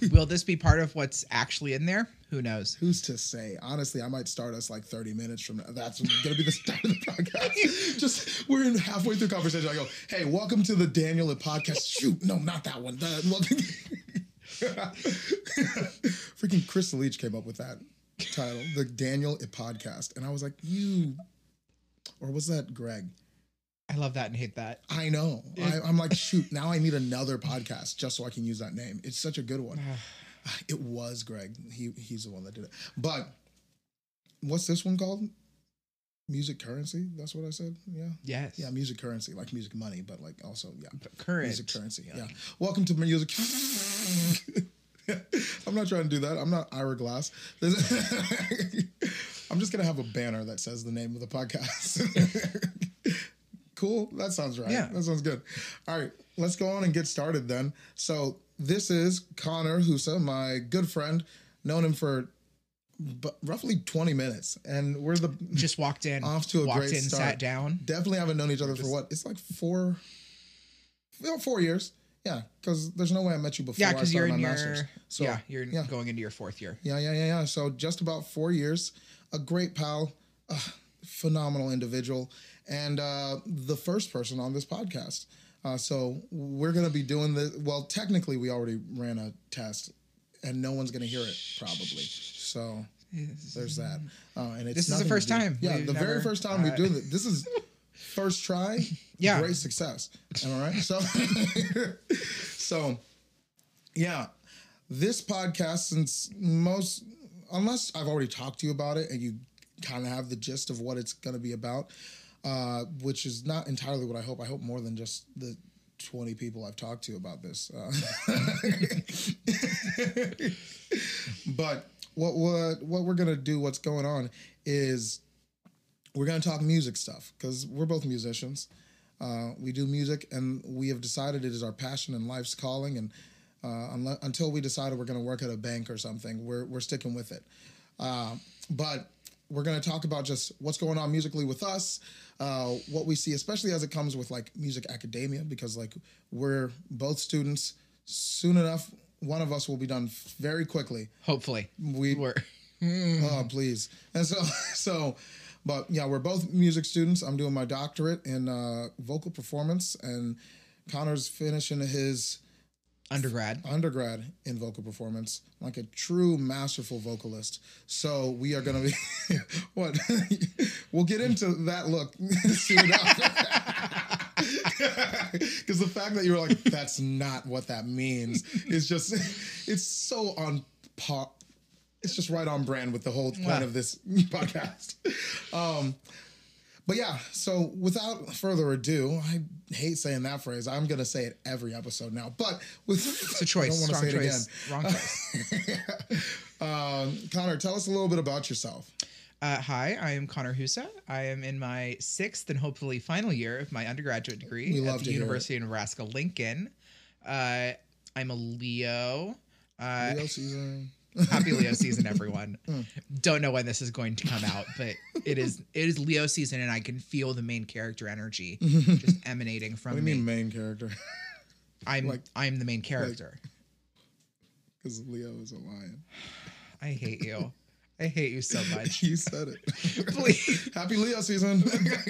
Will this be part of what's actually in there? Who knows? Who's to say? Honestly, I might start us like 30 minutes from now. That's gonna be the start of the podcast. Just we're in halfway through conversation. I go, hey, welcome to the Daniel It podcast. Shoot, no, not that one. The. Freaking Chris Leach came up with that title, the Daniel It podcast, and I was like, you, or was that Greg? I love that and hate that. I know. I, I'm like, shoot, now I need another podcast just so I can use that name. It's such a good one. it was Greg. He he's the one that did it. But what's this one called? Music currency. That's what I said. Yeah. Yes. Yeah, music currency, like music money, but like also yeah, Current. music currency. Yeah. Welcome to music. I'm not trying to do that. I'm not Ira Glass. I'm just gonna have a banner that says the name of the podcast. Cool. That sounds right. Yeah. That sounds good. All right, let's go on and get started then. So this is Connor Husa, my good friend. Known him for roughly 20 minutes, and we're the Just walked in. Off to a walked great in, start. sat down. definitely haven't known each other for what? It's like four, well, four years. Yeah, because there's no way I met you before Yeah, I because started you're in my your master's. So yeah, you're yeah. going into your fourth year. Yeah, yeah, yeah, yeah. So just about four years. A great pal, a phenomenal individual, and uh, the first person on this podcast. Uh, so we're gonna be doing this. Well, technically, we already ran a test, and no one's gonna hear it probably. So there's that. Uh, and it's This is the first time. Yeah, We've the very first time we uh, do this. This is first try. Yeah. great success. Am I right? So, so yeah, this podcast, since most, unless I've already talked to you about it and you kind of have the gist of what it's going to be about, uh, which is not entirely what I hope. I hope more than just the 20 people I've talked to about this. Uh, but what what what we're gonna do, what's going on, is we're gonna talk music stuff because we're both musicians. Uh, we do music, and we have decided it is our passion and life's calling. And uh, until we decided we're to work at a bank or something, we're we're sticking with it. Uh, but we're going to talk about just what's going on musically with us, uh, what we see, especially as it comes with like music academia, because like we're both students. Soon enough, one of us will be done very quickly. Hopefully, We we're Oh, please. And so, so, but yeah, we're both music students. I'm doing my doctorate in uh, vocal performance, and Connor's finishing his undergrad. undergrad in vocal performance, like a true masterful vocalist. So we are going to be what? we'll get into that look soon enough. Because the fact that you were like, that's not what that means is just, it's so on par. It's just right on brand with the whole plan of this podcast. Um, but yeah, so without further ado, I hate saying that phrase. I'm going to say it every episode now. But with It's a choice. I don't want to say choice. it Wrong choice. um, Connor, tell us a little bit about yourself. Uh, hi, I am Connor Husa. I am in my sixth and hopefully final year of my undergraduate degree We at the it. University of Nebraska Lincoln. Uh, I'm a Leo. Uh, Leo season. Happy Leo season, everyone. Don't know when this is going to come out, but it is it is Leo season, and I can feel the main character energy just emanating from What do you me. mean main character? I'm like- I'm the main character. Because Leo is a lion. I hate you. I hate you so much. You said it. Please. Happy Leo season.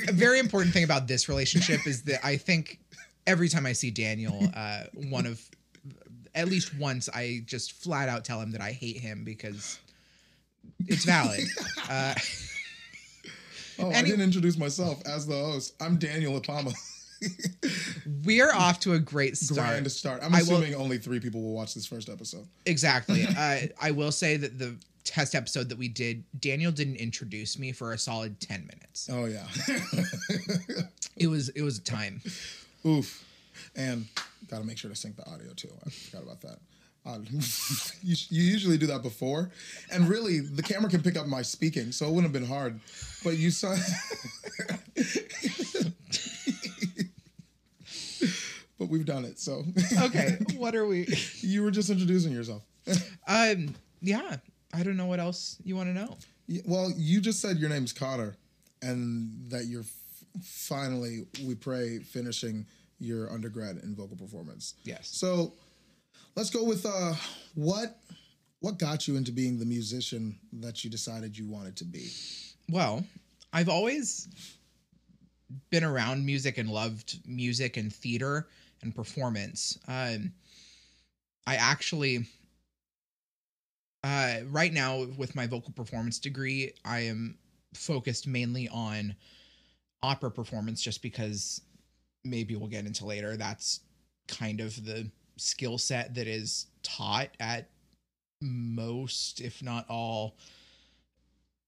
a very important thing about this relationship is that I think every time I see Daniel, uh, one of at least once, I just flat out tell him that I hate him because it's valid. Uh, oh, I didn't introduce myself as the host. I'm Daniel Apama. we are off to a great start. Grand start. I'm I will- assuming only three people will watch this first episode. Exactly. uh, I will say that the test episode that we did, Daniel didn't introduce me for a solid ten minutes. Oh yeah. It was it was a time. Oof. And gotta make sure to sync the audio too. I forgot about that. Uh, you, you usually do that before, and really the camera can pick up my speaking, so it wouldn't have been hard. But you saw. but we've done it, so Okay, what are we? you were just introducing yourself. Um, yeah, I don't know what else you want to know. Yeah, Well, you just said your name's Cotter, and that you're f- finally, we pray, finishing your undergrad in vocal performance. Yes. So let's go with uh, what what got you into being the musician that you decided you wanted to be? Well, I've always been around music and loved music and theater and performance. Um, I actually, uh, right now with my vocal performance degree, I am focused mainly on opera performance, just because maybe we'll get into later. That's kind of the skill set that is taught at most, if not all,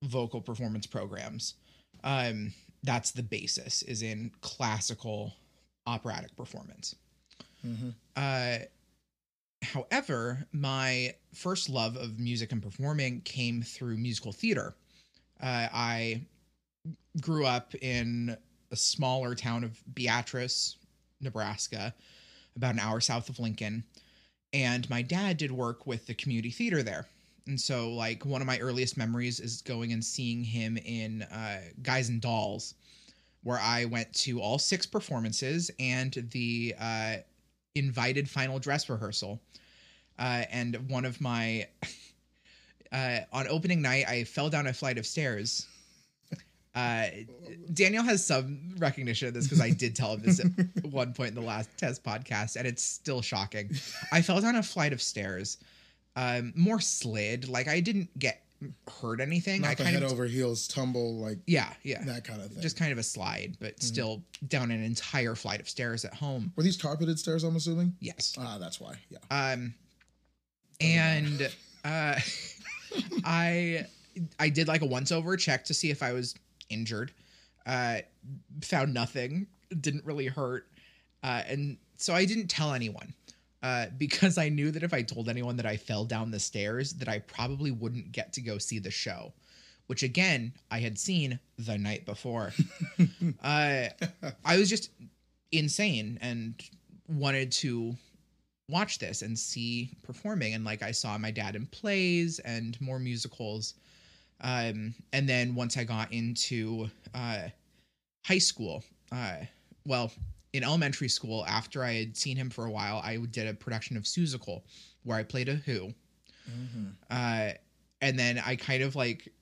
vocal performance programs. Um, that's the basis is in classical operatic performance. Mm-hmm. Uh, however, my first love of music and performing came through musical theater. Uh, I grew up in a smaller town of Beatrice, Nebraska, about an hour south of Lincoln. And my dad did work with the community theater there. And so, like, one of my earliest memories is going and seeing him in uh, Guys and Dolls, where I went to all six performances and the uh, invited final dress rehearsal. Uh, and one of my, uh, on opening night, I fell down a flight of stairs. Uh, Daniel has some recognition of this because I did tell him this at one point in the last test podcast, and it's still shocking. I fell down a flight of stairs, um, more slid. Like I didn't get hurt anything. Not I kind head of over heels tumble like yeah, yeah, that kind of thing. just kind of a slide, but Mm-hmm. still down an entire flight of stairs at home. were these carpeted stairs? I'm assuming. Yes. Ah, that's why. Yeah. Um, and uh, I I did like a once over check to see if I was injured. Uh, found nothing. Didn't really hurt. Uh, and so I didn't tell anyone. Uh, because I knew that if I told anyone that I fell down the stairs, that I probably wouldn't get to go see the show, which again I had seen the night before. uh, I was just insane and wanted to watch this and see performing and like I saw my dad in plays and more musicals um and then once I got into uh high school uh well in elementary school after I had seen him for a while I did a production of Seussical where I played a who Mm-hmm. uh and then I kind of like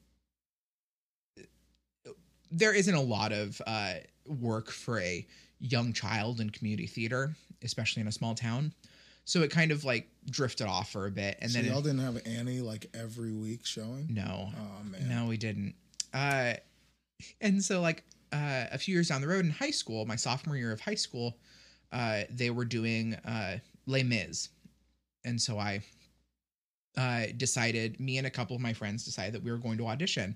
there isn't a lot of uh work for a young child in community theater especially in a small town so it kind of like drifted off for a bit and so then y'all didn't have Annie like every week showing. no Oh man. no we didn't uh and so like uh a few years down the road in high school my sophomore year of high school uh they were doing uh Les Mis and so I uh decided me and a couple of my friends decided that we were going to audition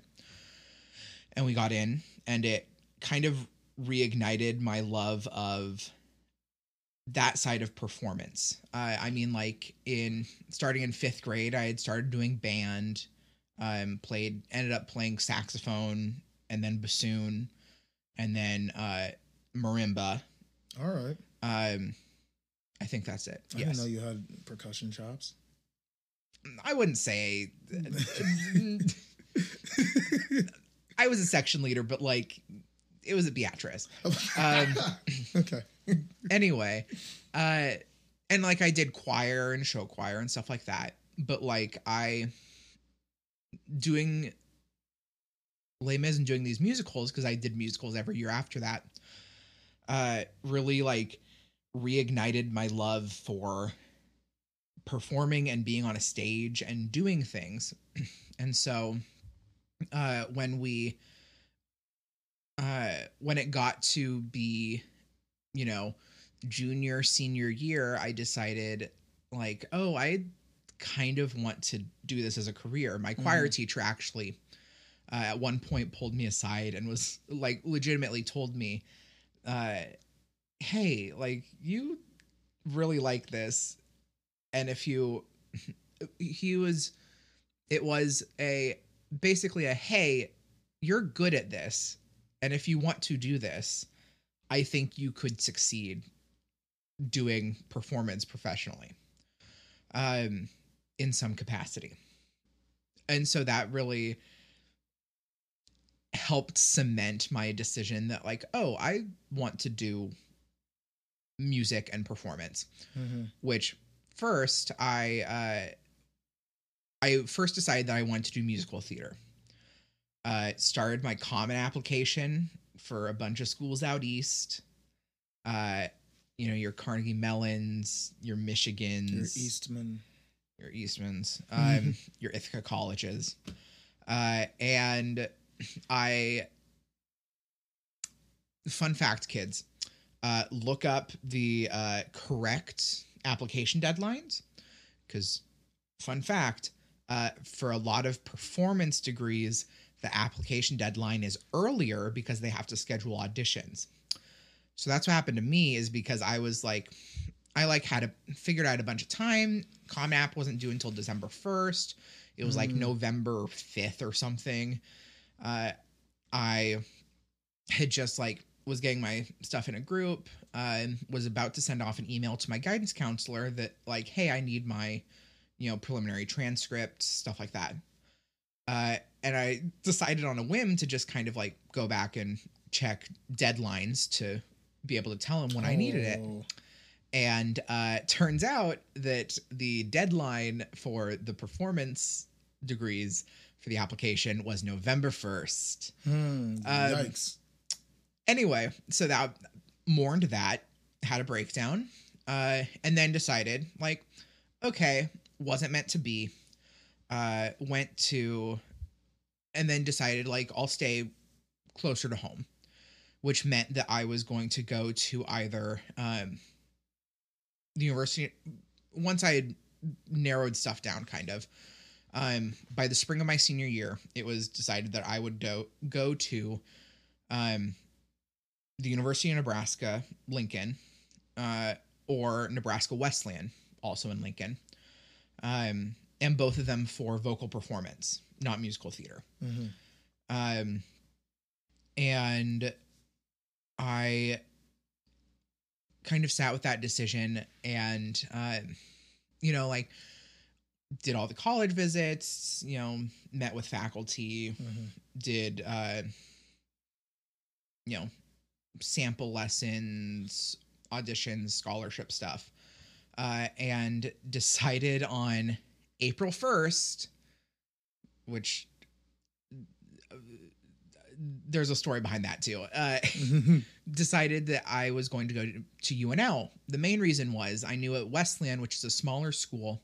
and we got in and it kind of reignited my love of that side of performance. Uh, I mean, like in starting in fifth grade, I had started doing band, um, played, ended up playing saxophone and then bassoon and then uh, marimba. All right. Um, I think that's it. I yes. didn't know you had percussion chops. I wouldn't say I was a section leader, but like it was a Beatrice. Um, okay. Anyway, uh, and like I did choir and show choir and stuff like that, but like I doing Les Mis and doing these musicals because I did musicals every year after that. Uh, really like reignited my love for performing and being on a stage and doing things, and so uh, when we uh, when it got to be you know junior senior year i decided like oh i kind of want to do this as a career. My choir teacher actually uh, at one point pulled me aside and was like legitimately told me uh hey like you really like this and if you he was it was a basically a hey you're good at this and if you want to do this I think you could succeed doing performance professionally um, in some capacity. And so that really helped cement my decision that, like, oh, I want to do music and performance, Mhm. which first I uh, I first decided that I wanted to do musical theater. Uh, started my common application for a bunch of schools out east. Uh, you know, your Carnegie Mellons, your Michigans, Your Eastman. your Eastmans, um, your Ithaca colleges. Uh, and I, fun fact, kids, uh, look up the uh, correct application deadlines. Because, fun fact, uh, for a lot of performance degrees, the application deadline is earlier because they have to schedule auditions. So that's what happened to me is because I was like, I like had a figured out a bunch of time. Common App wasn't due until December 1st. It was like Mm. November 5th or something. Uh, I had just like was getting my stuff in a group, uh, was about to send off an email to my guidance counselor that like, hey, I need my, you know, preliminary transcript, stuff like that. Uh, and I decided on a whim to just kind of like go back and check deadlines to be able to tell him when I needed it. Oh. And uh, turns out that the deadline for the performance degrees for the application was November 1st. Hmm. Um, Yikes. Anyway, so that mourned that, had a breakdown, uh, and then decided, like, okay, wasn't meant to be. Uh, went to, and then decided, like, I'll stay closer to home, which meant that I was going to go to either um, the university. Once I had narrowed stuff down, kind of, um, by the spring of my senior year, it was decided that I would do, go to um, the University of Nebraska, Lincoln, uh, or Nebraska Wesleyan, also in Lincoln, um, and both of them for vocal performance, not musical theater. Mhm. Um, and I kind of sat with that decision and, uh, you know, like did all the college visits, you know, met with faculty, Mhm. did, uh, you know, sample lessons, auditions, scholarship stuff, uh, and decided on April 1st, which uh, there's a story behind that too. Uh, decided that I was going to go to, to UNL. The main reason was I knew at Wesleyan, which is a smaller school,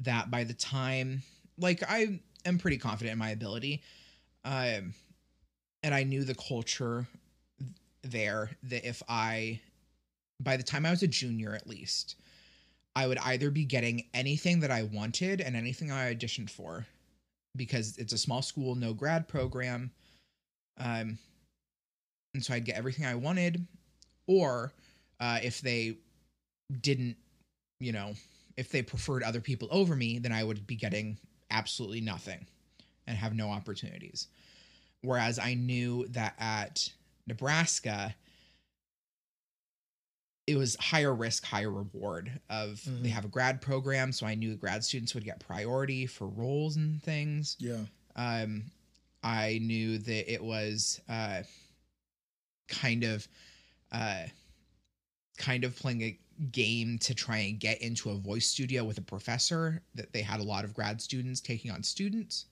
that by the time, like, I am pretty confident in my ability, um, and I knew the culture there that if I, by the time I was a junior at least, I would either be getting anything that I wanted and anything I auditioned for because it's a small school, no grad program. Um, and so I'd get everything I wanted, or uh, if they didn't, you know, if they preferred other people over me, then I would be getting absolutely nothing and have no opportunities. Whereas I knew that at Nebraska, it was higher risk, higher reward. Of they Mhm. have a grad program, so I knew grad students would get priority for roles and things yeah. um, I knew that it was uh, kind of uh, kind of playing a game to try and get into a voice studio with a professor that they had a lot of grad students taking on students,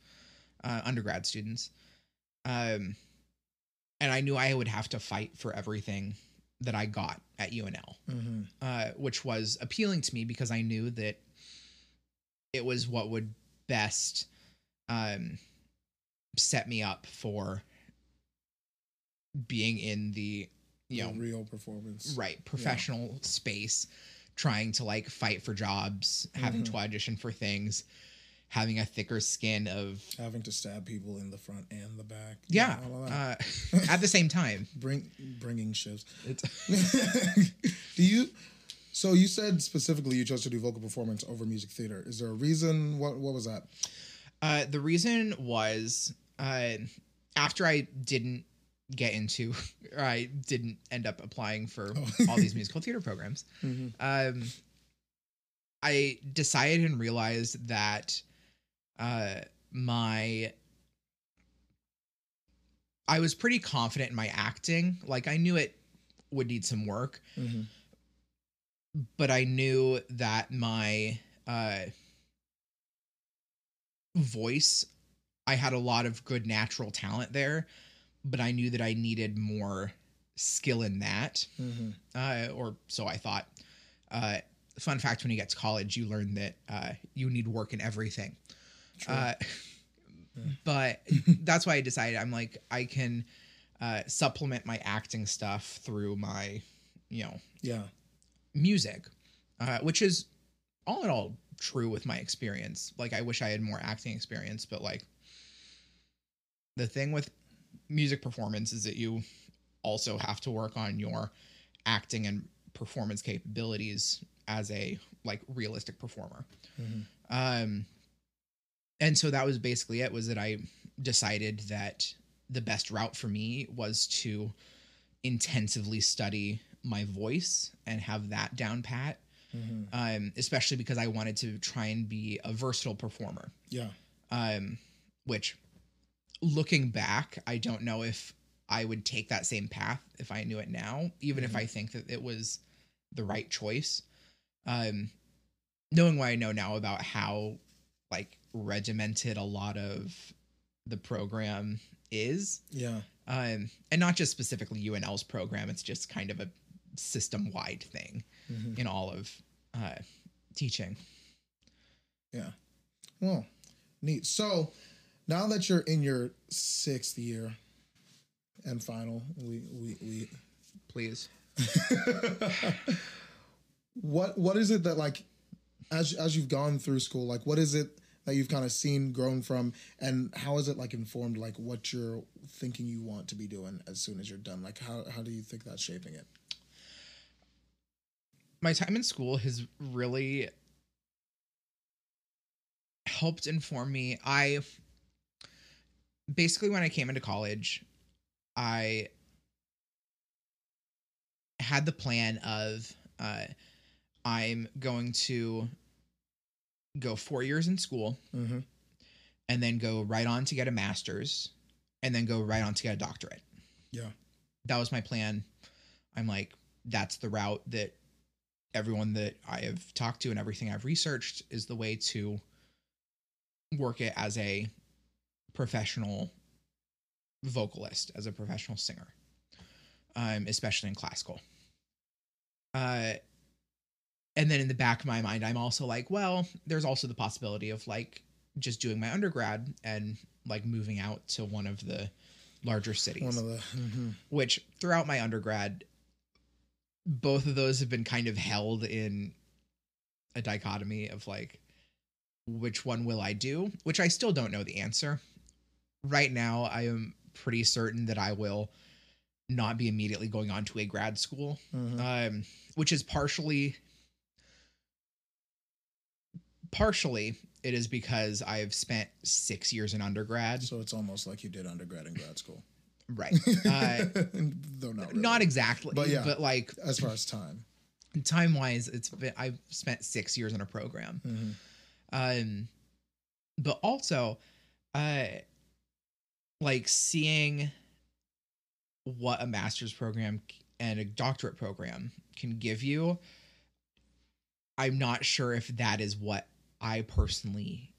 uh, undergrad students. Um, and I knew I would have to fight for everything that I got at UNL hmm uh, which was appealing to me because I knew that it was what would best um, set me up for being in the you know real performance. right professional space trying to like fight for jobs having Mhm. to audition for things having a thicker skin of Having to stab people in the front and the back. yeah uh, at the same time Bring bringing shifts. it's do you? So you said specifically you chose to do vocal performance over music theater. Is there a reason? What What was that? Uh, the reason was uh, after I didn't get into, or I didn't end up applying for Oh. all these musical theater programs. Mhm. Um, I decided and realized that uh, my I was pretty confident in my acting. Like I knew it would need some work, Mhm. but I knew that my uh voice, I had a lot of good natural talent there, but I knew that I needed more skill in that, Mm-hmm. uh, or so I thought. Uh, fun fact: when you get to college, you learn that uh, you need work in everything. Uh, but that's why I decided I'm like I can uh, supplement my acting stuff through my, you know, yeah. music, uh, which is all in all true with my experience. Like I wish I had more acting experience, but like the thing with music performance is that you also have to work on your acting and performance capabilities as a like realistic performer. Mhm. Um and so that was basically it was that I decided that the best route for me was to intensively study my voice and have that down pat hmm um, especially because I wanted to try and be a versatile performer. Yeah. Um, which, looking back, I don't know if I would take that same path if I knew it now, even if Mhm. I think that it was the right choice. Um, knowing what I know now about how like regimented a lot of the program is, Yeah. um, and not just specifically UNL's program, it's just kind of a system wide thing hmm in all of uh, teaching. Yeah. Well, neat. So now that you're in your sixth year and final, we we we Please. what what is it that like as as you've gone through school, like what is it that you've kind of seen grown from and how is it like informed like what you're thinking you want to be doing as soon as you're done? Like how how do you think that's shaping it? My time in school has really helped inform me. I basically, when I came into college, I had the plan of uh, I'm going to go four years in school Mm-hmm. and then go right on to get a master's and then go right on to get a doctorate. Yeah. That was my plan. I'm like, that's the route that everyone that I have talked to and everything I've researched is the way to work it as a professional vocalist, as a professional singer, um, especially in classical. Uh, and then in the back of my mind, I'm also like, well, there's also the possibility of like just doing my undergrad and like moving out to one of the larger cities One of the mhm. which throughout my undergrad both of those have been kind of held in a dichotomy of like which one will I do which I still don't know the answer right now I am pretty certain that I will not be immediately going on to a grad school Mhm. um which is partially partially it is because I've spent 6 years in undergrad so it's almost like you did undergrad and grad school. right uh Though not really. not exactly But yeah. but like as far as time. time wise it's been i've spent six years in a program Mhm. um but also uh like seeing what a master's program and a doctorate program can give you i'm not sure if that is what i personally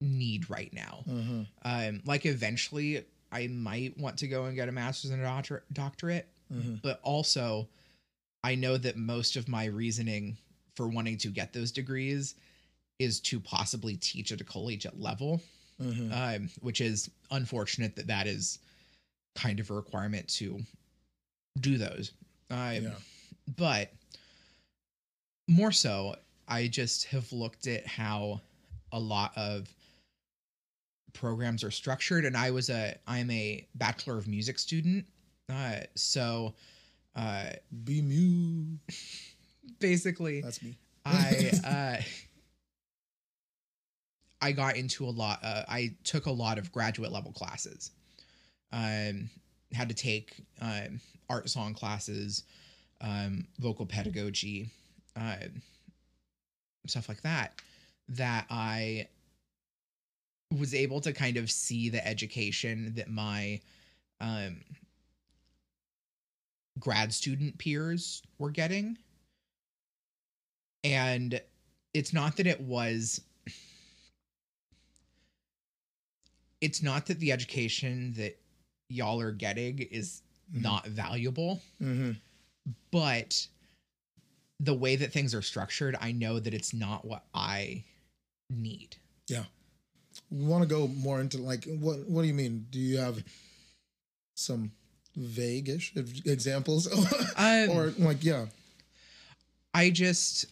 need right now Mhm. um like eventually i might want to go and get a master's and a doctor- doctorate Mhm. but also I know that most of my reasoning for wanting to get those degrees is to possibly teach at a collegiate level, Mhm. um, which is unfortunate that that is kind of a requirement to do those. Um, yeah. But more so, I just have looked at how a lot of programs are structured, and I was a I'm a bachelor of music student, uh, so uh, Be mu. basically That's me. I uh I got into a lot uh, I took a lot of graduate level classes. Um had to take um art song classes, um vocal pedagogy, um stuff like that that I was able to kind of see the education that my um grad student peers were getting. And it's not that it was it's not that the education that y'all are getting is not valuable, hmm but the way that things are structured, I know that it's not what I need. Yeah. We want to go more into like what what do you mean? Do you have some vague-ish examples Um, or like yeah. I just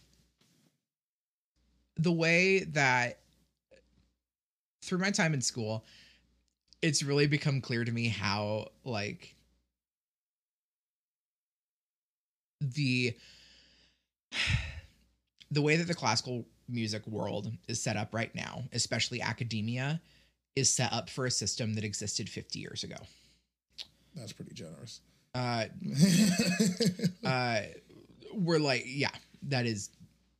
the way that through my time in school, it's really become clear to me how like the the way that the classical music world is set up right now, especially academia, is set up for a system that existed 50 years ago. That's pretty generous. Uh uh we're like yeah, that is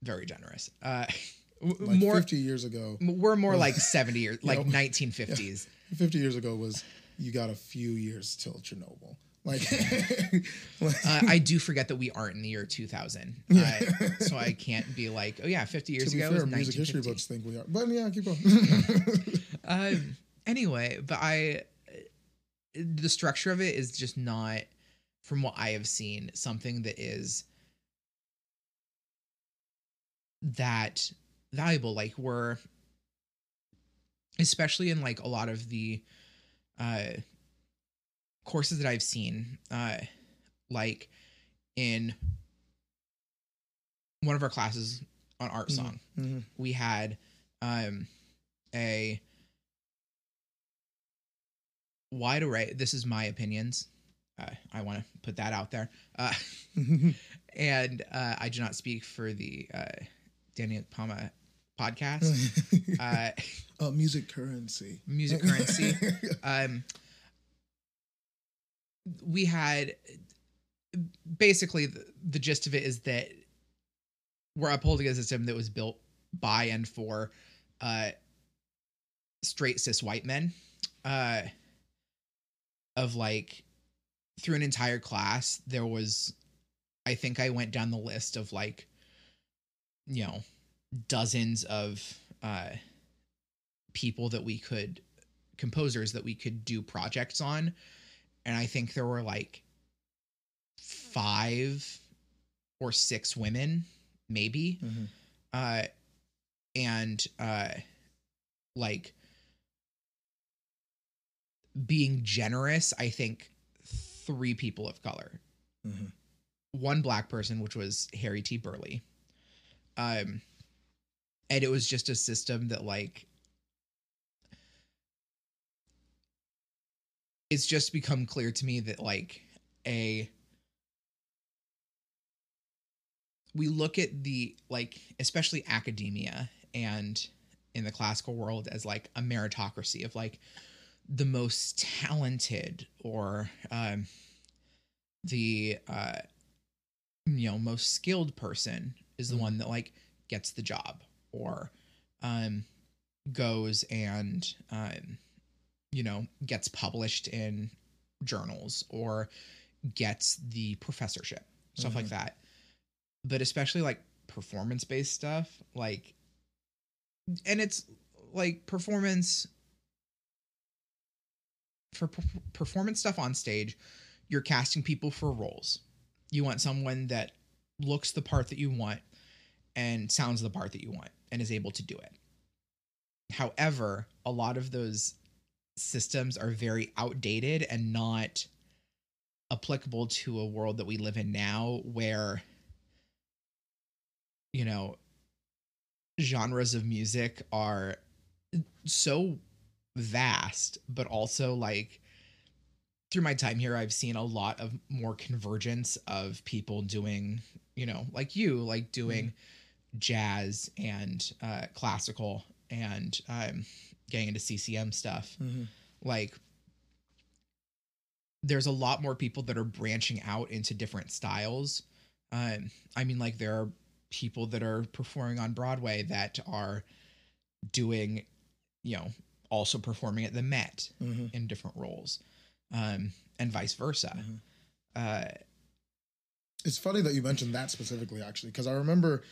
very generous. Uh like more 50 years ago. we're more like 70 years like Yeah. 1950s. 50 years ago was you got a few years till Chernobyl. Like, like- Uh, I do forget that we aren't in the year 2000. Yeah. Uh, so I can't be like, oh yeah, 50 years ago fair, music history books think we are. But yeah, keep going. Um, anyway, but I, the structure of it is just not, from what I have seen, something that is that valuable. Like we're, especially in like a lot of the uh, courses that I've seen, uh, like in one of our classes on art Mhm. song Mhm. we had um a wide array this is my opinions uh, i want to put that out there uh, and uh, i do not speak for the uh, daniel palma podcast uh, uh, music currency. music currency um we had basically the, the gist of it is that we're upholding a system that was built by and for uh straight cis white men uh of like through an entire class there was i think i went down the list of like you know dozens of uh people that we could composers that we could do projects on and i think there were like five or six women maybe Mhm. uh and uh like being generous i think three people of color Mhm. one black person which was harry t burleigh um and it was just a system that like it's just become clear to me that like a we look at the like especially academia and in the classical world as like a meritocracy of like the most talented or um the uh you know most skilled person is the Mhm. one that like gets the job or um goes and um you know gets published in journals or gets the professorship stuff like mm-hmm. that. But especially like performance based stuff like and it's like performance for per- performance stuff on stage you're casting people for roles. You want someone that looks the part that you want and sounds the part that you want and is able to do it. However a lot of those systems are very outdated and not applicable to a world that we live in now where you know genres of music are so vast but also like through my time here i've seen a lot of more convergence of people doing you know like you like doing jazz and uh classical and um getting into ccm stuff Mhm. like there's a lot more people that are branching out into different styles um i mean like there are people that are performing on broadway that are doing you know also performing at the met Mhm. in different roles um and vice versa Mhm. uh It's funny that you mentioned that specifically, actually, because I remember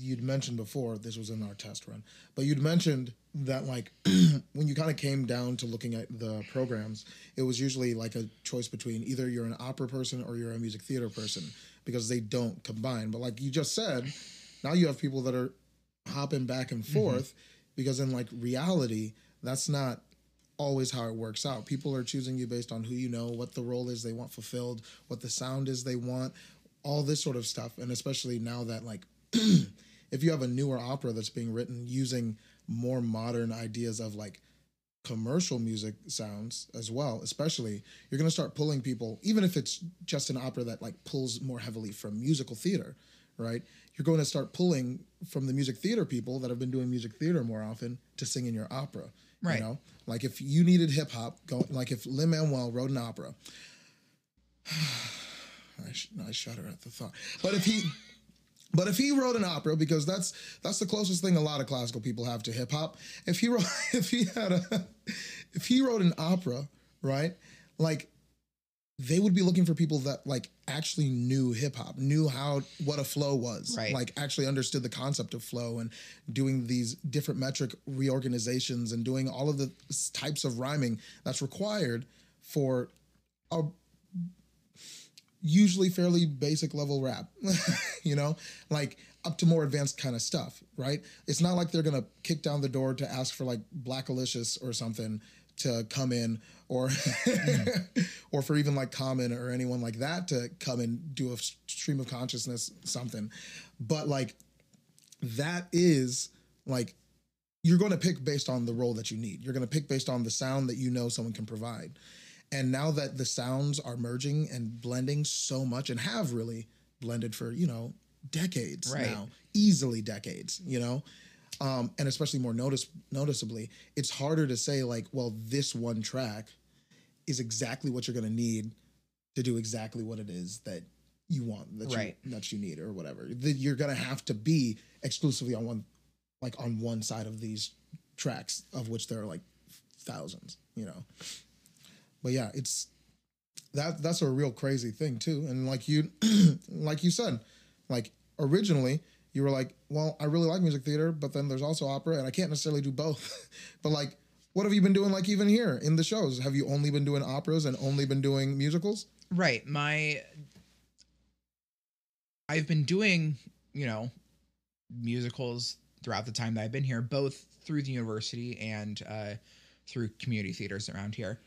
you'd mentioned before this was in our test run but you'd mentioned that like when you kind of came down to looking at the programs it was usually like a choice between either you're an opera person or you're a music theater person because they don't combine. But like you just said now you have people that are hopping back and mm-hmm. forth because in like reality that's not always how it works out. People are choosing you based on who you know what the role is they want fulfilled what the sound is they want all this sort of stuff. And especially now that like if you have a newer opera that's being written using more modern ideas of like commercial music sounds as well especially you're going to start pulling people even if it's just an opera that like pulls more heavily from musical theater right? You're going to start pulling from the music theater people that have been doing music theater more often to sing in your opera Right. you know? Like if you needed hip hop go like if Lin Manuel wrote an opera I, sh- I shudder at the thought. But if he but if he wrote an opera, because that's that's the closest thing a lot of classical people have to hip hop. If he wrote, if he had a, if he wrote an opera, right, like they would be looking for people that like actually knew hip hop, knew how what a flow was, Right. like actually understood the concept of flow and doing these different metric reorganizations and doing all of the types of rhyming that's required for a usually fairly basic level rap, you know, like up to more advanced kind of stuff, right? It's not like they're gonna kick down the door to ask for like Blackalicious or something to come in, or or for even like Common or anyone like that to come and do a stream of consciousness something, but like that is like you're going to pick based on the role that you need. You're going to pick based on the sound that you know someone can provide. And now that the sounds are merging and blending so much and have really blended for, you know, decades Right. now, easily decades, you know, um, and especially more notice noticeably, it's harder to say like, well, this one track is exactly what you're going to need to do exactly what it is that you want that Right. you that you need or whatever. That you're going to have to be exclusively on one like on one side of these tracks of which there are like thousands, you know. But yeah, it's that that's a real crazy thing too. And like you like you said, like originally you were like, well, I really like music theater, but then there's also opera and I can't necessarily do both. but like what have you been doing like even here in the shows? Have you only been doing operas and only been doing musicals? Right. My I've been doing, you know, musicals throughout the time that I've been here, both through the university and uh through community theaters around here.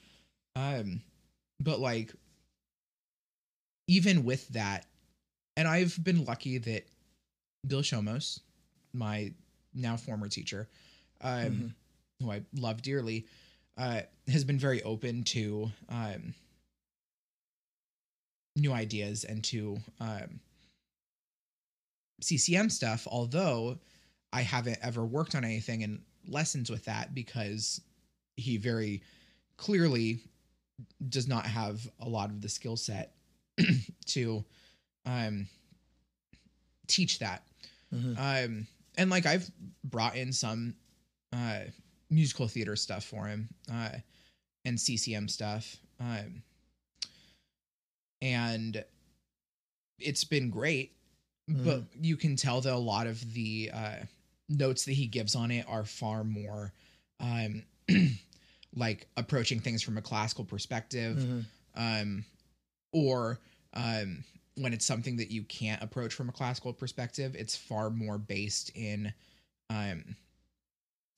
Um but like even with that, and I've been lucky that Bill Shomos, my now former teacher, um, who I love dearly, uh, has been very open to um, new ideas and to um, CCM stuff. Although I haven't ever worked on anything in lessons with that because he very clearly does not have a lot of the skill set to um, teach that. Mhm. Um, and like I've brought in some uh, musical theater stuff for him uh, and CCM stuff. Um, and it's been great, but you can tell that a lot of the uh, notes that he gives on it are far more um, like approaching things from a classical perspective Mhm. um, or um, when it's something that you can't approach from a classical perspective, it's far more based in um,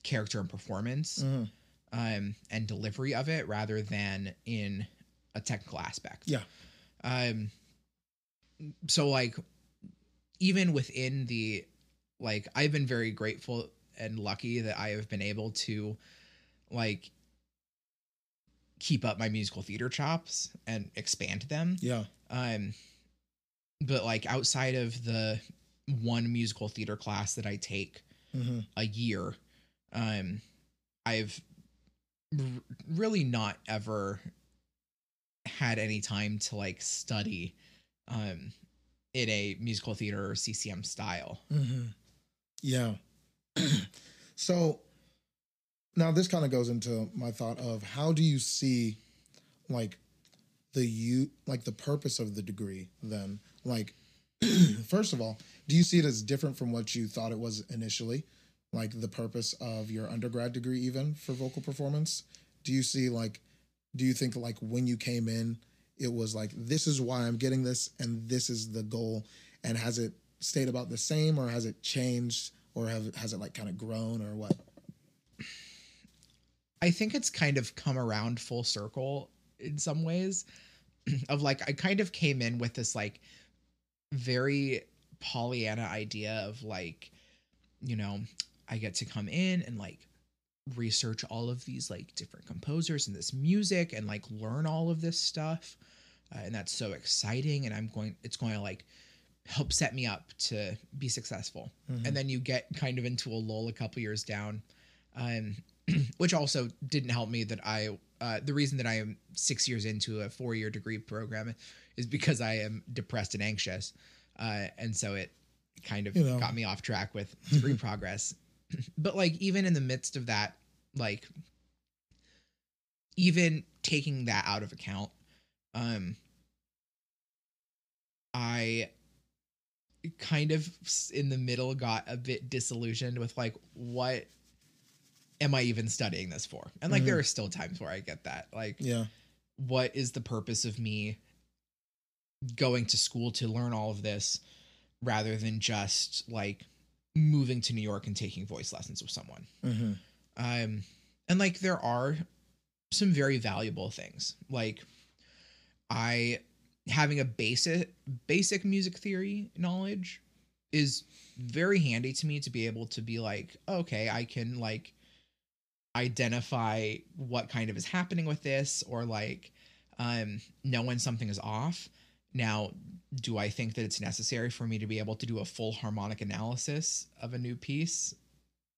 character and performance Mhm. um, and delivery of it rather than in a technical aspect. Yeah. Um, so like even within the like I've been very grateful and lucky that I have been able to like keep up my musical theater chops and expand them. Yeah. Um but like outside of the one musical theater class that I take hmm a year, um I've r- really not ever had any time to like study um in a musical theater or CCM style. hmm Yeah. so now this kind of goes into my thought of how do you see like the you like the purpose of the degree then? Like first of all do you see it as different from what you thought it was initially? Like the purpose of your undergrad degree even for vocal performance? Do you see like do you think like when you came in it was like this is why i'm getting this and this is the goal and has it stayed about the same or has it changed or have, has it like kind of grown or what I think it's kind of come around full circle in some ways of like I kind of came in with this like very Pollyanna idea of like you know I get to come in and like research all of these like different composers and this music and like learn all of this stuff uh, and that's so exciting and I'm going it's going to like help set me up to be successful Mhm. and then you get kind of into a lull a couple years down um which also didn't help me that I uh, the reason that I am six years into a four year degree program is because I am depressed and anxious, uh, and so it kind of You know. got me off track with degree progress. But like even in the midst of that, like even taking that out of account, um, I kind of in the middle got a bit disillusioned with like what am I even studying this for? And like there Mhm. are still times where I get that. Like yeah what is the purpose of me going to school to learn all of this rather than just like moving to New York and taking voice lessons with someone? mm-hmm. um and like there are some very valuable things like i having a basic basic music theory knowledge is very handy to me to be able to be like okay i can like identify what kind of is happening with this or like um know when something is off. Now do i think that it's necessary for me to be able to do a full harmonic analysis of a new piece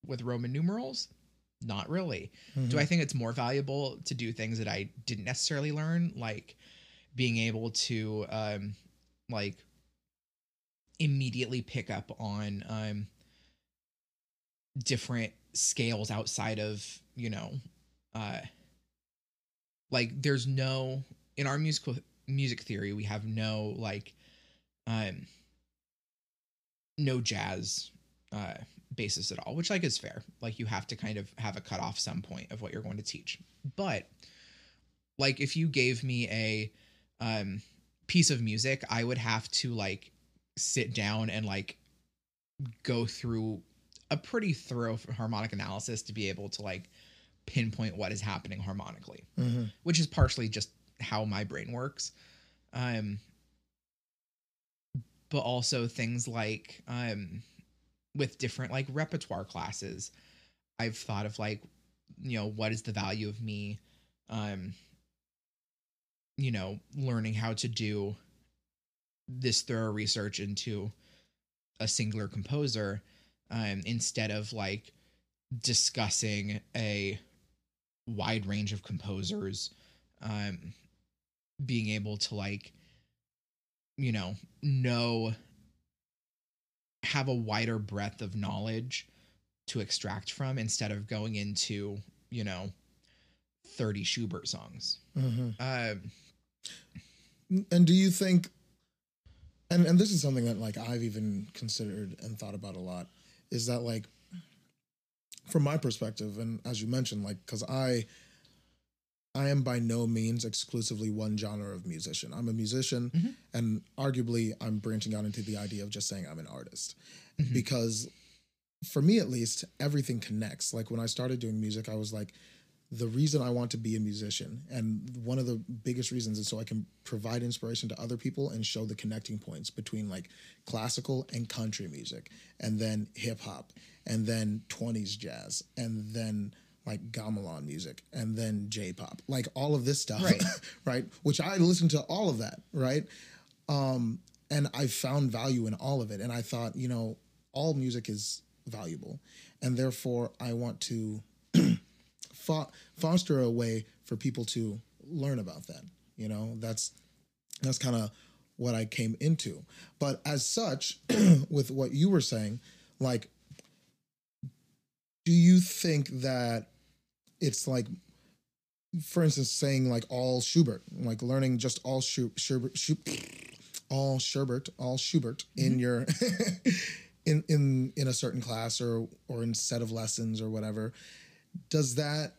with roman numerals? Not really. Do I think it's more valuable to do things that I didn't necessarily learn, like being able to um like immediately pick up on um different scales outside of, you know, uh like there's no in our musical music theory we have no like um no jazz uh basis at all, which like is fair. Like you have to kind of have a cutoff some point of what you're going to teach. But like if you gave me a um piece of music, I would have to like sit down and like go through a pretty thorough harmonic analysis to be able to like pinpoint what is happening harmonically Mm-hmm. which is partially just how my brain works um but also things like um with different like repertoire classes i've thought of like you know what is the value of me um you know learning how to do this thorough research into a singular composer um instead of like discussing a wide range of composers um being able to like you know know have a wider breadth of knowledge to extract from instead of going into you know 30 schubert songs Mm-hmm. um And do you think and and this is something that like I've even considered and thought about a lot is that like from my perspective and as you mentioned like cuz I I am by no means exclusively one genre of musician. I'm a musician Mhm. and arguably I'm branching out into the idea of just saying I'm an artist Mhm. because for me at least everything connects. Like when I started doing music I was like the reason I want to be a musician, and one of the biggest reasons is so I can provide inspiration to other people and show the connecting points between like classical and country music, and then hip hop, and then 20s jazz, and then like gamelan music, and then J pop, like all of this stuff, Right. right? Which I listen to all of that, right? Um, and I found value in all of it, and I thought, you know, all music is valuable, and therefore I want to fo- foster a way for people to learn about that. You know, that's that's kind of what I came into. But as such, with what you were saying, like, do you think that it's like, for instance, saying like all Schubert, like learning just all Schu- Schubert, Schubert all Schubert, all Schubert Mm-hmm. in your in in in a certain class or or in set of lessons or whatever, does that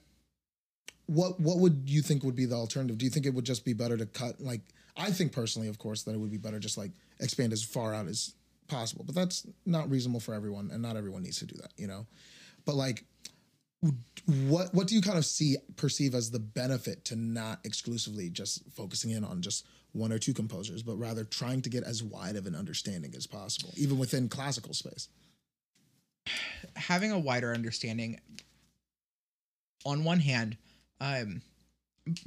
what what would you think would be the alternative? Do you think it would just be better to cut like I think personally, of course, that it would be better just like expand as far out as possible, but that's not reasonable for everyone, and not everyone needs to do that, you know. But like, what what do you kind of see perceive as the benefit to not exclusively just focusing in on just one or two composers, but rather trying to get as wide of an understanding as possible, even within classical space? having a wider understanding on one hand um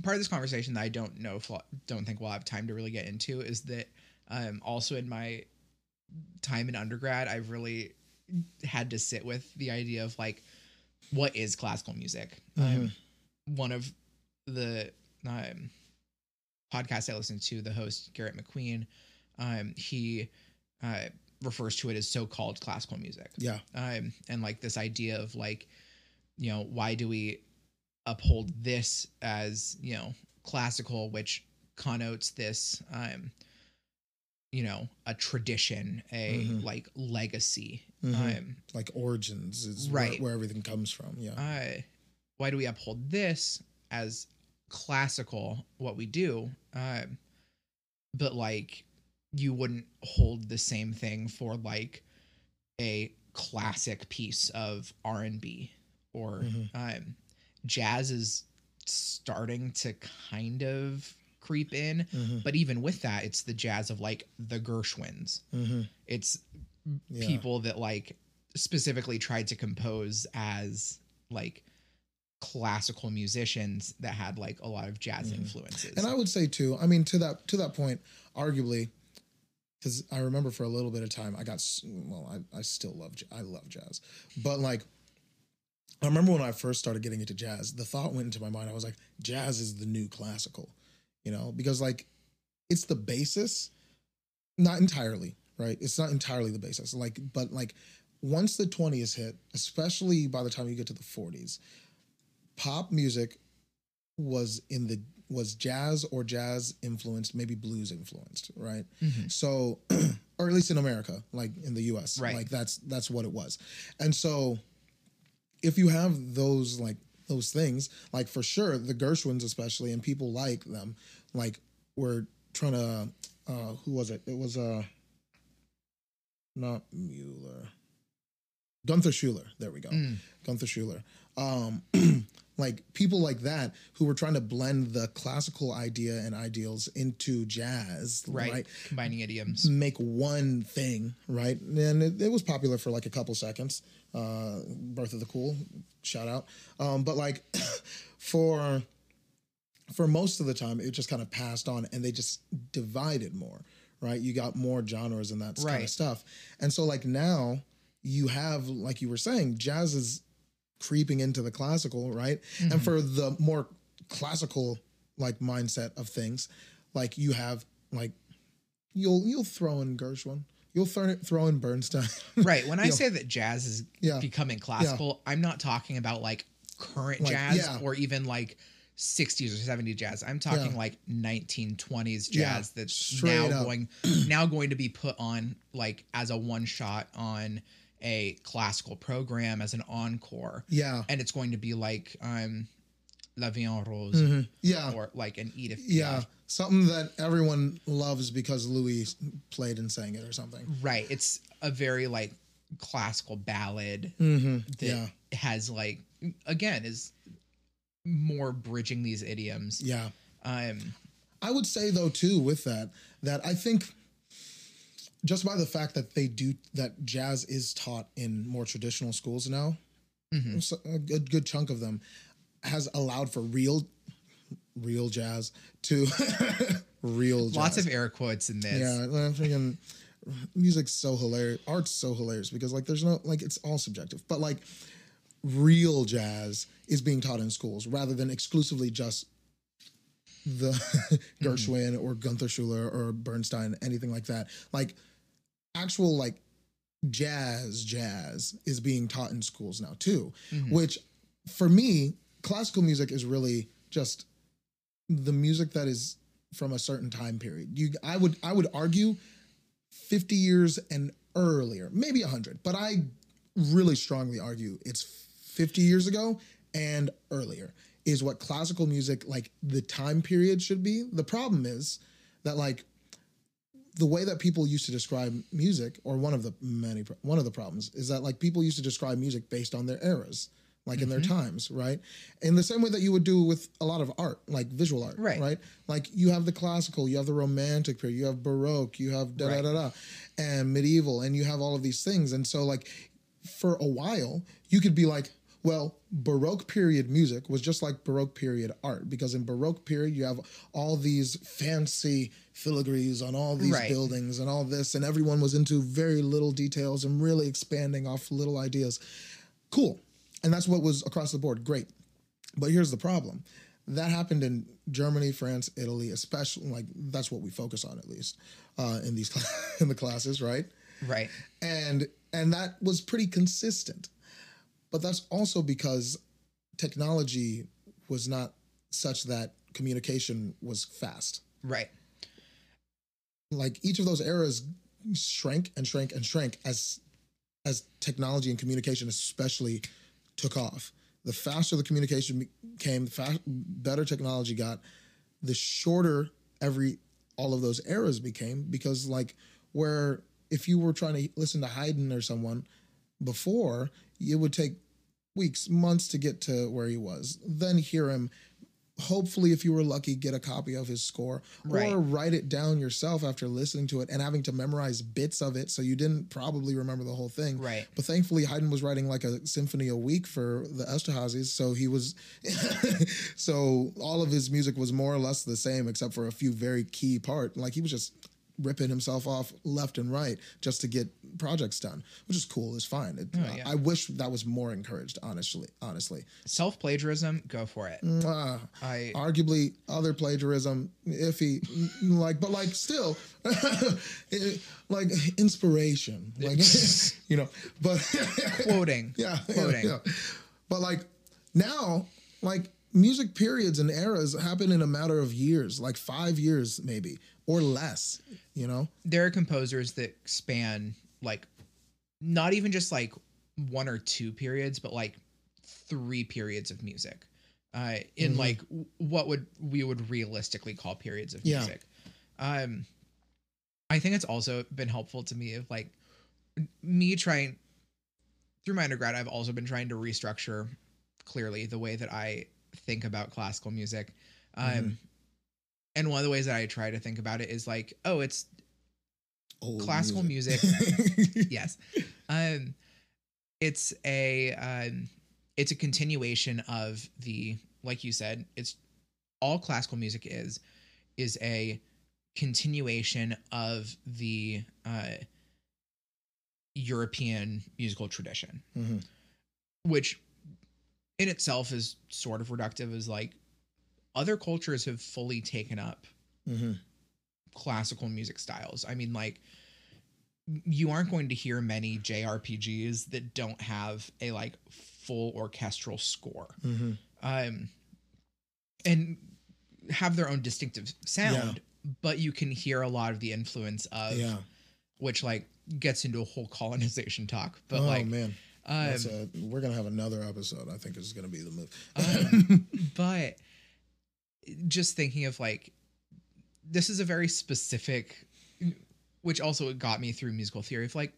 part of this conversation that i don't know if don't think we'll have time to really get into is that um also in my time in undergrad i've really had to sit with the idea of like what is classical music? Um, one of the um podcasts i listened to the host garrett mcqueen um he uh refers to it as so-called classical music. Yeah, um, and like this idea of like, you know, why do we uphold this as you know classical, which connotes this, um, you know, a tradition, a Mhm. like legacy. Mhm. Um, like origins is Right. where, where everything comes from. Yeah, uh, why do we uphold this as classical? What we do, um, but like you wouldn't hold the same thing for like a classic piece of R and B or Mhm. um, jazz is starting to kind of creep in, Mhm. but even with that, it's the jazz of like the Gershwins. Mhm. It's Yeah. people that like specifically tried to compose as like classical musicians that had like a lot of jazz influences. Mm-hmm. And I would say too, I mean, to that to that point, arguably, because I remember for a little bit of time, I got well, I, I still love I love jazz, but like, I remember when I first started getting into jazz, the thought went into my mind. I was like, jazz is the new classical, you know, because like, it's the basis, not entirely, right? It's not entirely the basis, like, but like, once the twenties hit, especially by the time you get to the forties, pop music was in the was jazz or jazz influenced, maybe blues influenced, right? Mhm. So, or at least in America, like in the U.S., Right. Like that's that's what it was, and so if you have those like those things, like for sure the Gershwins especially, and people like them, like were trying to, uh, who was it? It was uh, not Mueller, Gunther Schuller. There we go. Mm. Gunther Schuller. Um, like people like that who were trying to blend the classical idea and ideals into jazz, right. right? Combining idioms. Make one thing, right? And it, it was popular for like a couple seconds. Uh, Birth of the Cool, shout out. Um, but like for for most of the time, it just kind of passed on, and they just divided more, right? You got more genres and that kind of stuff, and so like now you have, like you were saying, jazz is creeping into the classical, right? Mm-hmm. And for the more classical like mindset of things, like you have like you'll you'll throw in Gershwin, you'll throw throw in Bernstein, Right. When I You know, say that jazz is Yeah. becoming classical, I'm not talking about like current Like, jazz yeah. or even like 60s or 70s jazz. I'm talking Yeah. like 1920s Yeah, jazz that's straight now up. going now going to be put on like as a one shot on a classical program as an encore. yeah, And it's going to be like um La Vie en Rose Mhm. yeah, or like an Edith yeah, Piaf. Something that everyone loves because Louis played and sang it or something. Right. It's a very like classical ballad Mm-hmm. that Yeah, has like again is more bridging these idioms. yeah. Um I would say though too with that that I think just by the fact that they do that jazz is taught in more traditional schools now, mhm. so a good good chunk of them has allowed for real real jazz to real jazz. lots of air quotes in this. yeah, I'm freaking music's so hilarious. Art's so hilarious because like there's no like it's all subjective, but like real jazz is being taught in schools rather than exclusively just the Gershwin or Gunther Schuller or Bernstein, anything like that. Like actual like jazz jazz is being taught in schools now too, Mhm. which for me classical music is really just the music that is from a certain time period. You, I would, I would argue, fifty years and earlier, maybe hundred, but I really strongly argue it's fifty years ago and earlier is what classical music like the time period should be. The problem is that like the way that people used to describe music, or one of the many one of the problems is that like people used to describe music based on their eras, like in their Mm-hmm. times, right? In the same way that you would do with a lot of art, like visual art, Right. Right? Like you have the classical, you have the romantic period, you have baroque, you have da da da da, and medieval, and you have all of these things, and so like for a while you could be like well baroque period music was just like baroque period art because in baroque period you have all these fancy filigrees on all these Right. buildings and all this and everyone was into very little details and really expanding off little ideas cool and that's what was across the board. Great. But here's the problem. That happened in germany france italy especially like that's what we focus on at least uh, in these in the classes right? Right. and and that was pretty consistent. But that's also because technology was not such that communication was fast. Right. like each of those eras shrank and shrank and shrank as as technology and communication especially took off. The faster the communication became the fa- better technology got the shorter every all of those eras became because like where if you were trying to listen to Haydn or someone before it would take weeks months to get to where he was. Then hear him hopefully if you were lucky get a copy of his score Right. or write it down yourself after listening to it and having to memorize bits of it so you didn't probably remember the whole thing Right. but thankfully Haydn was writing like a symphony a week for the Esterhazys so he was so all of his music was more or less the same except for a few very key part like he was just ripping himself off left and right just to get projects done which is cool it's fine it, Oh, yeah. I wish that was more encouraged honestly honestly Self plagiarism, go for it. Mwah I arguably other plagiarism iffy like but like still it- like inspiration like you know but quoting. yeah, yeah, Quoting. yeah. but like now like music periods and eras happen in a matter of years like five years maybe or less you know There are composers that span like not even just like one or two periods, but like three periods of music. Uh, in Mhm. like what would we would realistically call periods of Yeah. music. Um, I think it's also been helpful to me of like me trying through my undergrad. I've also been trying to restructure clearly the way that I think about classical music. Um, Mhm. And one of the ways that I try to think about it is like, oh, it's Old Classical yes. Um it's a um it's a continuation of the like you said, it's all classical music is is a continuation of the uh European musical tradition, Mhm. which in itself is sort of reductive as like other cultures have fully taken up Mhm. classical music styles. I mean, like you aren't going to hear many JRPGs that don't have a like full orchestral score. Mhm. Um and have their own distinctive sound, but you can hear a lot of the influence of yeah which like gets into a whole colonization talk. But oh like man um, That's a, we're gonna have another episode. I think is gonna be the move. Um, but just thinking of like this is a very specific which also got me through musical theory of like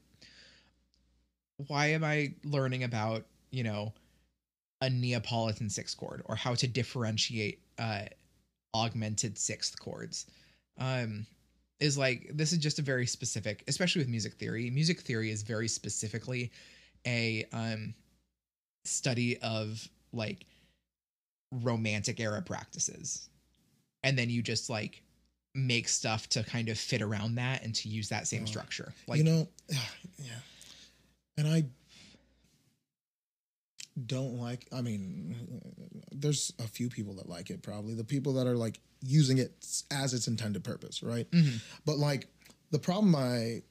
why am i learning about you know a neapolitan sixth chord or how to differentiate uh augmented sixth chords? Um is like this is just a very specific especially with music theory. Music theory is very specifically a um study of like romantic era practices and then you just like make stuff to kind of fit around that and to use that same Oh. structure like you know, yeah. And I don't like. I mean, there's a few people that like it. Probably the people that are like using it as its intended purpose, right? Mhm. But like the problem I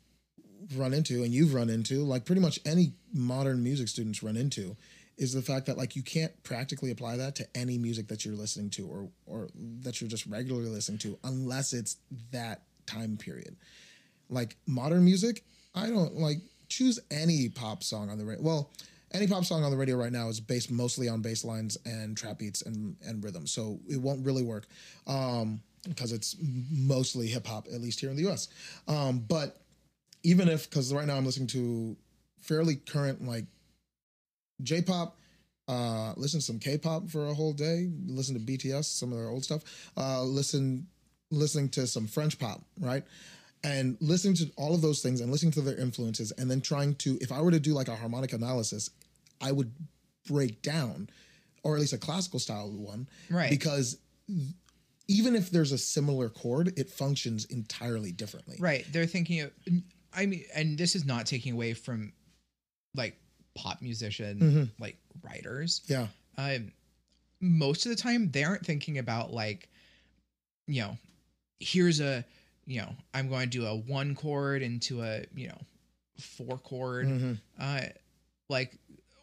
run into, and you've run into, like pretty much any modern music students run into, is the fact that like you can't practically apply that to any music that you're listening to or or that you're just regularly listening to unless it's that time period. Like modern music, I don't like choose any pop song on the radio. Well, any pop song on the radio right now is based mostly on bass lines and trap beats and and rhythm, so it won't really work um, because it's mostly hip hop, at least here in the U.S. Um, but even if, because right now I'm listening to fairly current like J-pop, uh, listen to some K-pop for a whole day. Listen to BTS, some of their old stuff. Uh, listen, listening to some French pop, right? And listening to all of those things and listening to their influences, and then trying to, if I were to do like a harmonic analysis, I would break down, or at least a classical style one, Right. Because even if there's a similar chord, it functions entirely differently. Right. They're thinking of I mean and this is not taking away from like pop musician Mhm. like writers. Yeah. Um most of the time they aren't thinking about like you know, here's a you know, I'm going to do a one chord into a, you know, four chord Mhm. uh like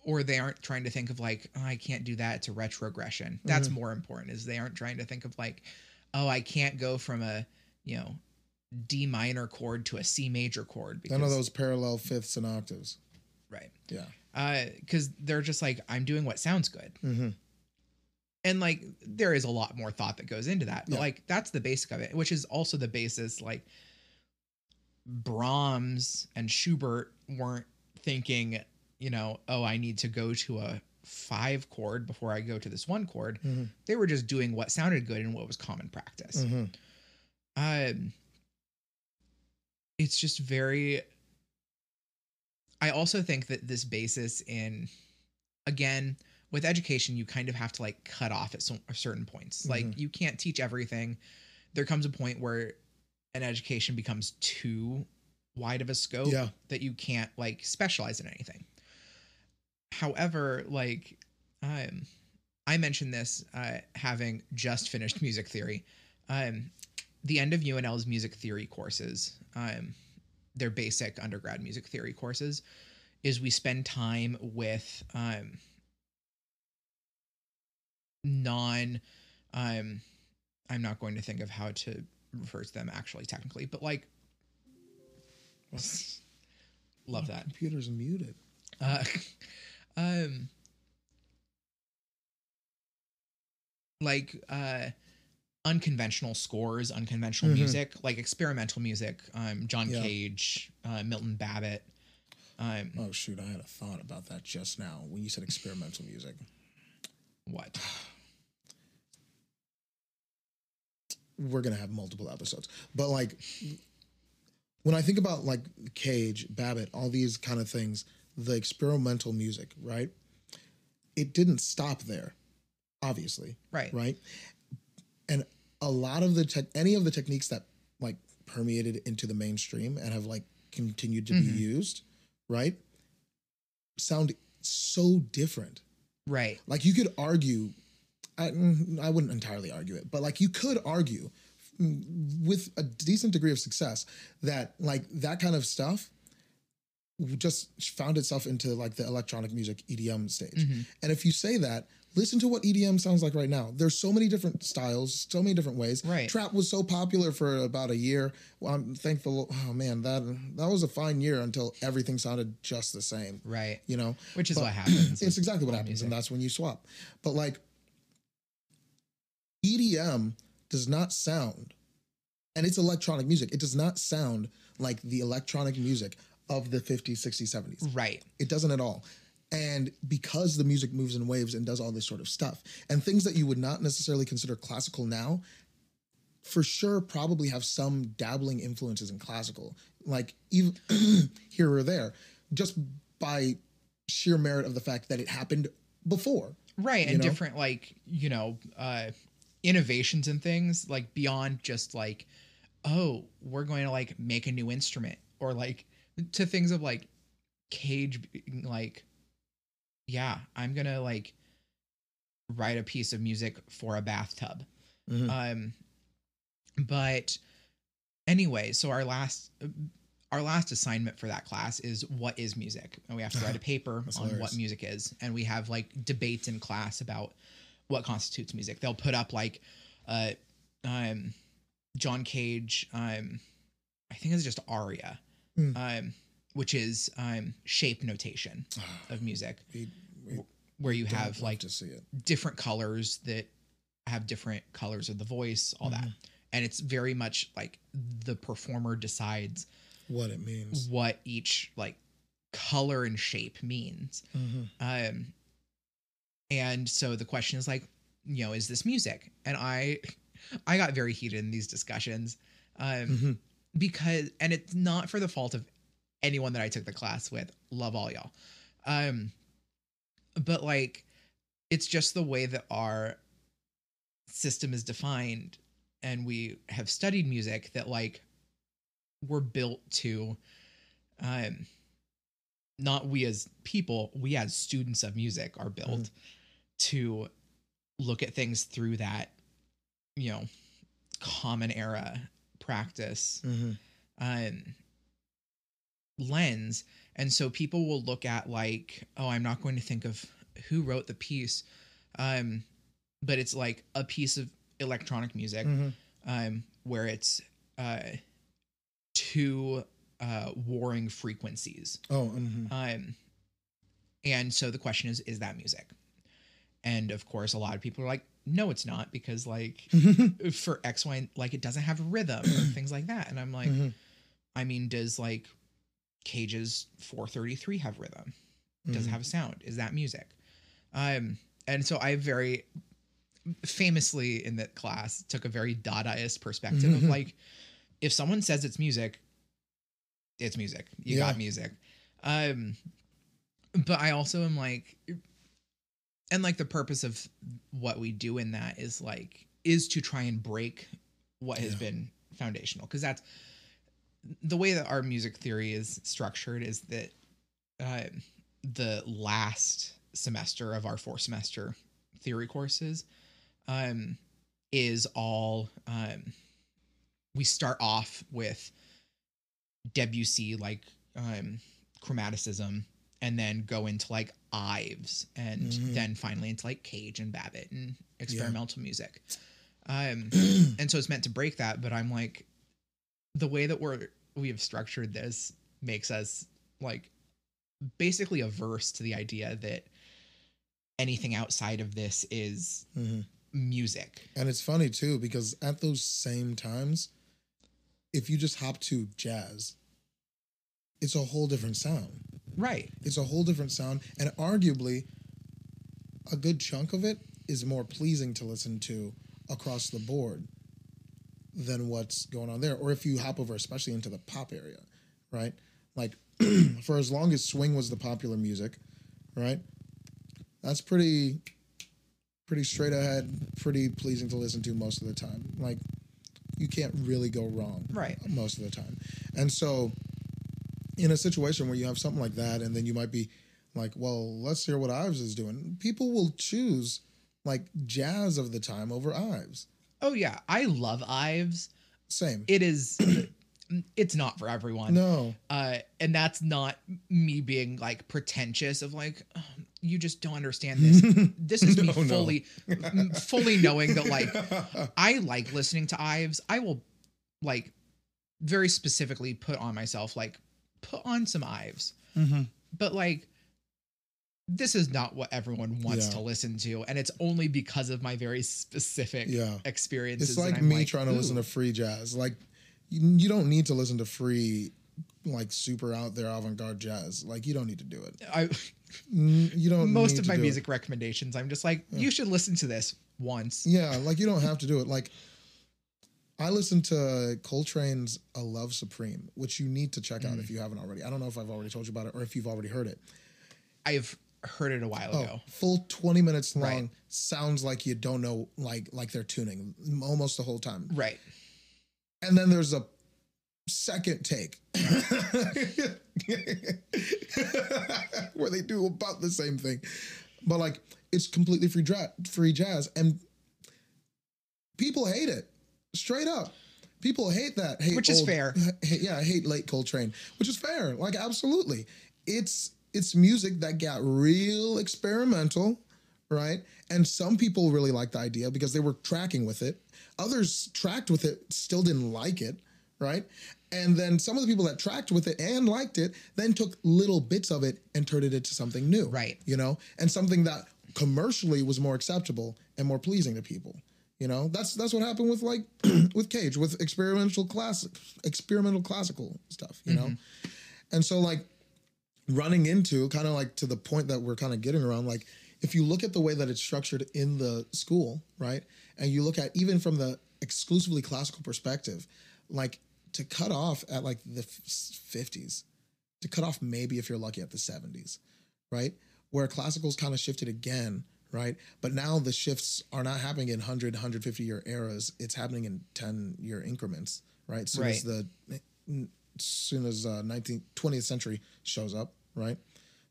or they aren't trying to think of like oh, i can't do that it's a retrogression that's more important is they aren't trying to think of like oh i can't go from a you know d minor chord to a c major chord None of those parallel fifths and octaves. Right Yeah. uh because they're just like i'm doing what sounds good Mm-hmm. and like there is a lot more thought that goes into that but Yeah. like that's the basic of it which is also the basis like brahms and schubert weren't thinking you know oh i need to go to a five chord before i go to this one chord Mhm. they were just doing what sounded good and what was common practice Mm-hmm. um it's just very i also think that this basis in again with education you kind of have to like cut off at some certain points like Mhm. you can't teach everything there comes a point where an education becomes too wide of a scope Yeah. that you can't like specialize in anything however like um i mentioned this uh having just finished music theory um the end of UNL's music theory courses, um, their basic undergrad music theory courses, is we spend time with um, non. Um, I'm not going to think of how to refer to them actually technically, but like, love that. Computer's muted. Uh, um, like uh, unconventional scores, unconventional Mhm. music, like experimental music. Um, John Yeah. Cage, uh, Milton Babbitt. Um, Oh shoot, I had a thought about that just now when you said experimental music. what? We're gonna have multiple episodes, but like when I think about like Cage, Babbitt, all these kind of things, the experimental music, right? It didn't stop there, obviously, Right. right? And a lot of the tech, any of the techniques that like permeated into the mainstream and have like continued to Mhm. be used, right? Sound so different. Right. Like you could argue, I, mm, I wouldn't entirely argue it, but like you could argue mm, with a decent degree of success that like that kind of stuff just found itself into like the electronic music EDM stage. Mhm. And if you say that, listen to what EDM sounds like right now. There's so many different styles, so many different ways. Right. Trap was so popular for about a year. Well, I'm thankful. Oh man, that that was a fine year until everything sounded just the same. Right. You know, Which is But what happens. it's exactly what happens, music. and that's when you swap. But like EDM does not sound, and it's electronic music. It does not sound like the electronic music of the 50s, 60s, 70s. right. It doesn't at all. And because the music moves in waves and does all this sort of stuff, and things that you would not necessarily consider classical now, for sure probably have some dabbling influences in classical, like even here or there, just by sheer merit of the fact that it happened before. right and know? different like you know uh innovations and things like beyond just like oh we're going to like make a new instrument or like to things of like cage being like yeah i'm gonna like write a piece of music for a bathtub Mhm. um but anyway so our last our last assignment for that class is what is music, and we have to write a paper on hilarious. what music is, and we have like debates in class about what constitutes music. They'll put up like, uh, um, John Cage, um, I think it's just aria, Hmm. um, which is um shape notation of music, We, we where you have like to see it. different colors that have different colors of the voice, all that. Mm-hmm. And it's very much like the performer decides What it means. what each like color and shape means. Mhm. Um and so the question is like, you know, is this music? And I I got very heated in these discussions. Um Mhm. because and it's not for the fault of anyone that I took the class with. Love all y'all. Um but like it's just the way that our system is defined and we have studied music that like we're built to um not we as people, we as students of music are built to look at things through that, you know, common era practice Mhm. um lens and so people will look at like oh i'm not going to think of who wrote the piece um but it's like a piece of electronic music Mhm. um where it's uh two uh warring frequencies Oh, mhm. um and so the question is is that music and of course a lot of people are like no it's not because like for x y like it doesn't have rhythm and things like that and i'm like Mhm. I mean, does like Cage's 433 have rhythm? Does Mhm. it have a sound? Is that music? Um, and so I very famously in that class took a very Dadaist perspective of Mhm. like, if someone says it's music, it's music. You Yeah. got music. Um, but I also am like, and like the purpose of what we do in that is like, is to try and break what has been foundational. Cause that's, the way that our music theory is structured is that uh, the last semester of our four semester theory courses um, is all um, we start off with Debussy like um, chromaticism and then go into like Ives and Mhm. then finally into like Cage and Babbitt and experimental music. Um, Mm-hmm. and so it's meant to break that but i'm like the way that we're we have structured this makes us like basically averse to the idea that anything outside of this is Mhm. music And it's funny too because at those same times, if you just hop to jazz, it's a whole different sound. right It's a whole different sound, and arguably, a good chunk of it is more pleasing to listen to across the board than what's going on there. Or if you hop over, especially into the pop area, right? Like, for as long as swing was the popular music, right? That's pretty, pretty straight ahead, pretty pleasing to listen to most of the time. Like, you can't really go wrong Right. most of the time. And so, in a situation where you have something like that, and then you might be like, well, let's hear what Ives is doing. People will choose like jazz of the time over Ives. Oh yeah i love ives Same. it is it's not for everyone no. uh and that's not me being like pretentious of like "Oh, you just don't understand this this is me No, no. fully m- fully knowing that like I like listening to Ives. I will like very specifically put on myself like put on some Ives. Mhm. But like this is not what everyone wants Yeah. to listen to and it's only because of my very specific Yeah. experiences It's like me trying to listen to free jazz. Like, you, you don't need to listen to free, like super out there avant garde jazz. Like, you don't need to do it. I, You don't. most need of to my do it. music recommendations I'm just like you should listen to this once. Yeah, like you don't have to do it. Like I listened to Coltrane's "A Love Supreme," which you need to check out Mm. if you haven't already. I don't know if I've already told you about it or if you've already heard it. I've heard it a while Oh, ago. full twenty minutes long. Right. Sounds like you don't know, like like they're tuning almost the whole time. Right. And then there's a second take where they do about the same thing, but like it's completely free dra- free jazz, and people hate it straight up. People hate that. Hate Which is fair. Hate, yeah, I hate late Coltrane, which is fair. Like absolutely, it's it's music that got real experimental, right? And some people really liked the idea because they were tracking with it. Others tracked with it, still didn't like it, right? And then some of the people that tracked with it and liked it then took little bits of it and turned it into something new, Right. You know, and something that commercially was more acceptable and more pleasing to people. You know, that's that's what happened with like with Cage with experimental classic experimental classical stuff. You know, mm-hmm. and so like running into kind of like to the point that we're kind of getting around like if you look at the way that it's structured in the school right and you look at even from the exclusively classical perspective like to cut off at like the f- 50s to cut off maybe if you're lucky at the 70s right where classical's kind of shifted again right but now the shifts are not happening in 100 150 year eras it's happening in 10 year increments right so Right. the soon as uh, 19th 20th century shows up right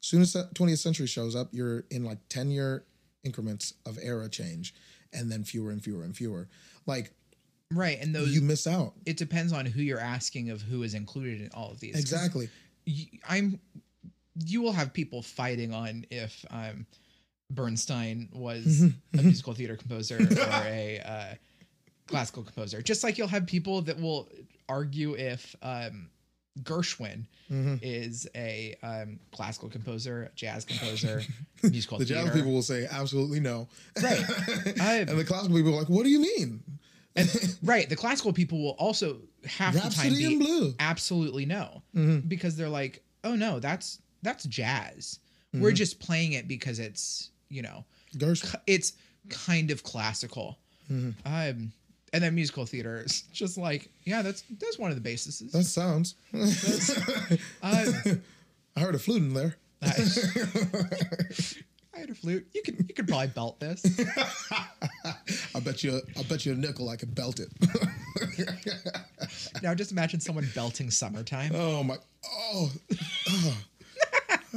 As soon as that 20th century shows up you're in like 10 year increments of era change and then fewer and fewer and fewer like Right. And those you miss out it depends on who you're asking of who is included in all of these. exactly y- I'm you will have people fighting on if um Bernstein was a musical theater composer or a uh, classical composer. Just like you'll have people that will argue if um Gershwin Mm-hmm. is a um, classical composer, jazz composer, musical the theater. jazz people will say absolutely no Right. And the classical people are like what do you mean and, right. The classical people will also half the time be Blue. absolutely no Mm-hmm. because they're like, oh no, that's that's jazz. We're Mm-hmm. just playing it because it's you know Gershwin. it's kind of classical. Um, and then musical theater is just like yeah, that's that's one of the bases. That sounds. Uh, I heard a flute in there. I had a flute. You could you could probably belt this. I bet you. I bet you a nickel. I could belt it. now just imagine someone belting "Summertime." oh my. Oh. oh.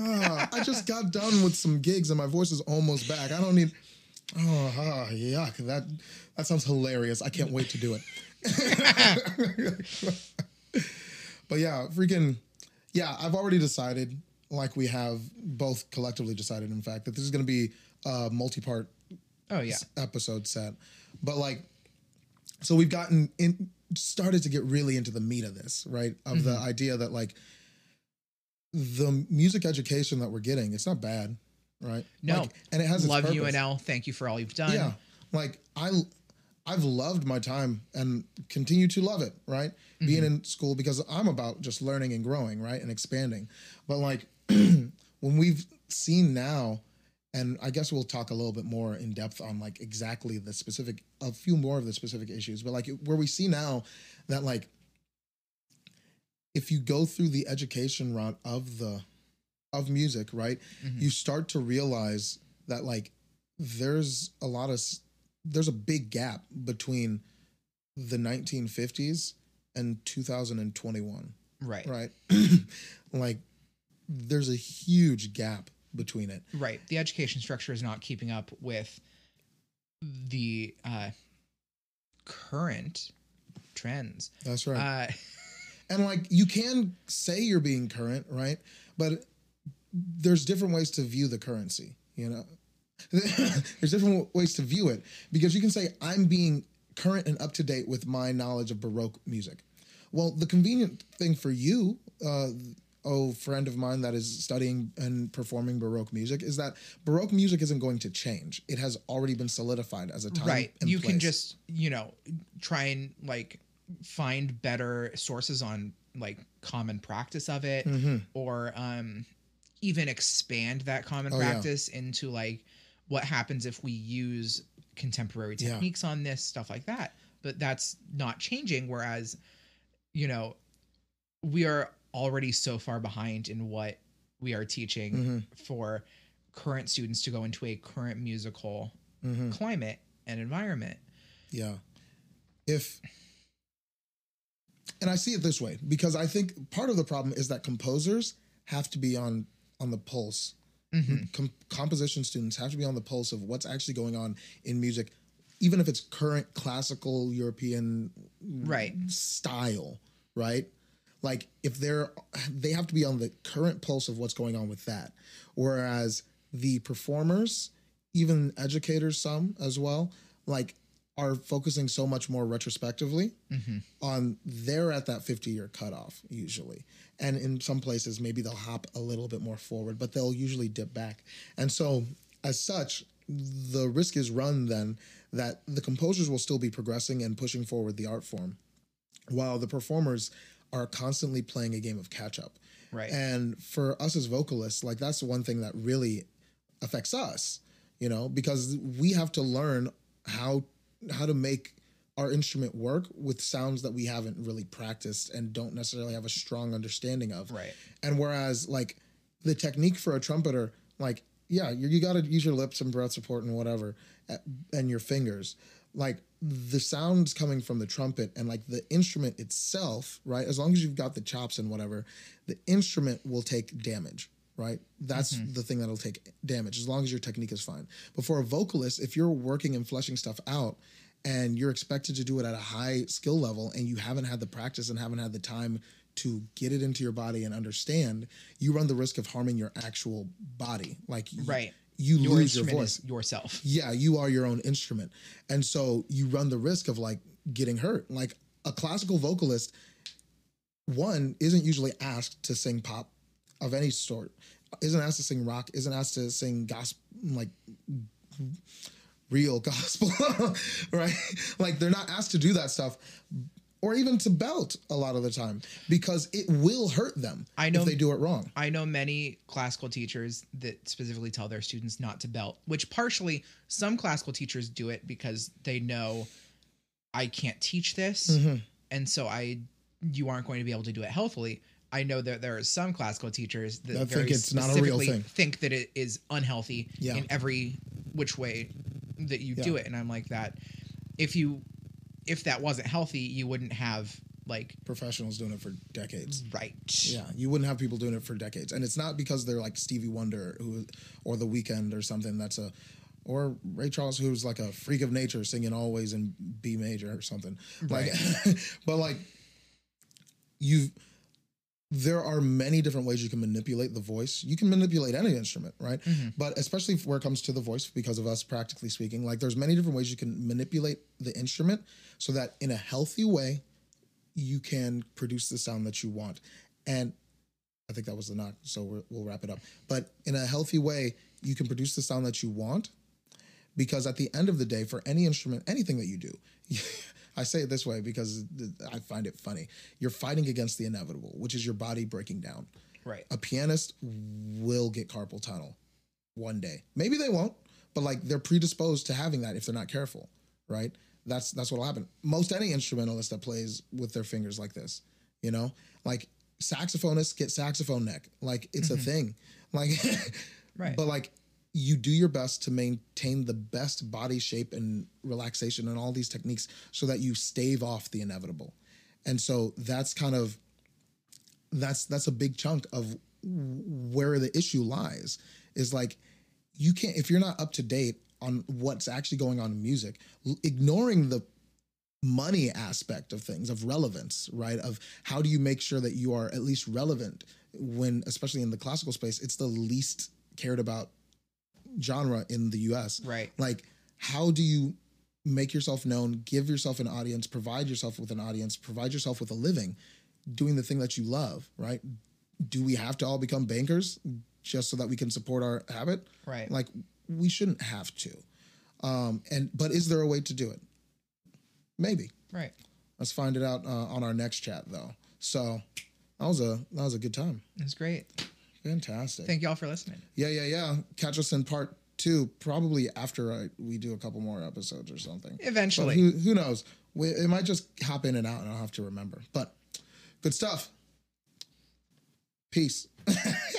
Ah, I just got done with some gigs and my voice is almost back. I don't need. Oh, ah, yuck! That that sounds hilarious. I can't wait to do it. but yeah, freaking yeah! I've already decided, like we have both collectively decided, in fact, that this is going to be a multi-part Oh yeah, episode set. But like, so we've gotten in, started to get really into the meat of this, right? Of the idea that like the music education that we're getting, it's not bad, right? No. Like, and it has its love purpose. UNL. Thank you for all you've done. Yeah, like I, I've loved my time and continue to love it. Right, mm-hmm. being in school because I'm about just learning and growing, right, and expanding. But like when we've seen now, and I guess we'll talk a little bit more in depth on like exactly the specific, a few more of the specific issues. But like where we see now that like if you go through the education route of the of music, right, you start to realize that like there's a lot of there's a big gap between the 1950s and 2021 Right. right like there's a huge gap between it Right. The education structure is not keeping up with the uh, current trends. that's right Uh, and like you can say you're being current right but there's different ways to view the currency you know? There's different ways to view it because you can say i'm being current and up to date with my knowledge of baroque music. Well the convenient thing for you uh oh friend of mine that is studying and performing baroque music is that baroque music isn't going to change. It has already been solidified as a time right. You can just, you know, try and like find better sources on like common practice of it or um even expand that common. Oh, yeah. practice into like what happens if we use contemporary Yeah. techniques on this stuff like that but that's not changing whereas you know we are already so far behind in what we are teaching Mm-hmm. for current students to go into a current musical Mm-hmm. climate and environment Yeah. If and I see it this way because I think part of the problem is that composers have to be on on the pulse. Mm-hmm. Mm, com- composition students have to be on the pulse of what's actually going on in music even if it's current classical European Right. style, right? Like if they're they have to be on the current pulse of what's going on with that. Whereas the performers, even educators some as well, like are focusing so much more retrospectively mm-hmm. on they're at that 50 year cutoff usually. And in some places maybe they'll hop a little bit more forward, but they'll usually dip back. And so as such, the risk is run then that the composers will still be progressing and pushing forward the art form while the performers are constantly playing a game of catch up. Right. And for us as vocalists, like that's the one thing that really affects us, you know, because we have to learn how how to make our instrument work with sounds that we haven't really practiced and don't necessarily have a strong understanding of. Right. And whereas like the technique for a trumpeter, like yeah, you, you got to use your lips and breath support and whatever, and your fingers. Like the sounds coming from the trumpet and like the instrument itself, right? As long as you've got the chops and whatever, the instrument will take damage, right? That's mm-hmm. the thing that'll take damage as long as your technique is fine. But for a vocalist, if you're working and fleshing stuff out and you're expected to do it at a high skill level and you haven't had the practice and haven't had the time to get it into your body and understand, you run the risk of harming your actual body. Like Right. you Your lose your voice is yourself. yeah, you are your own instrument. And so you run the risk of like getting hurt. Like a classical vocalist, one isn't usually asked to sing pop of any sort, isn't asked to sing rock, isn't asked to sing gospel, like real gospel, right? Like they're not asked to do that stuff. Or even to belt a lot of the time because it will hurt them I know- if they do it wrong. I know many classical teachers that specifically tell their students not to belt, which partially some classical teachers do it because they know I can't teach this, Mm-hmm. and so I you aren't going to be able to do it healthily. I know that there are some classical teachers that That think very it's not a real specifically thing. think that it is unhealthy Yeah. in every which way that you do it, and I'm like that. If you if that wasn't healthy, you wouldn't have like Professionals doing it for decades. right. Yeah, you wouldn't have people doing it for decades, and it's not because they're like Stevie Wonder who, or The Weeknd or something. That's a, or Ray Charles who's like a freak of nature singing always in B major or something. Like, but like, you, there are many different ways you can manipulate the voice. You can manipulate any instrument, right? Mm-hmm. But especially where it comes to the voice, because of us practically speaking, like there's many different ways you can manipulate the instrument so that in a healthy way you can produce the sound that you want. And I think that was the knock, so we're, we'll wrap it up. But in a healthy way, you can produce the sound that you want because at the end of the day, for any instrument, anything that you do, I say it this way because I find it funny. You're fighting against the inevitable, which is your body breaking down. Right. A pianist will get carpal tunnel one day. Maybe they won't, but like they're predisposed to having that if they're not careful, right? That's that's what'll happen. Most any instrumentalist that plays with their fingers like this, you know, like saxophonists get saxophone neck. Like it's a mm-hmm. thing. Like Right. but like you do your best to maintain the best body shape and relaxation and all these techniques so that you stave off the inevitable. And so that's kind of that's that's a big chunk of where the issue lies is like you can't if you're not up to date on what's actually going on in music ignoring the money aspect of things of relevance right of how do you make sure that you are at least relevant when especially in the classical space it's the least cared about genre in the US Right. like how do you make yourself known give yourself an audience provide yourself with an audience provide yourself with a living doing the thing that you love right do we have to all become bankers just so that we can support our habit Right. like we shouldn't have to um and but is there a way to do it maybe Right. let's find it out uh, on our next chat though so that was a that was a good time It was great. Fantastic. Thank y'all for listening. yeah yeah yeah. Catch us in part two probably after I, we do a couple more episodes or something. Eventually. who, who knows? We, it might just hop in and out and i'll have to remember. But good stuff. Peace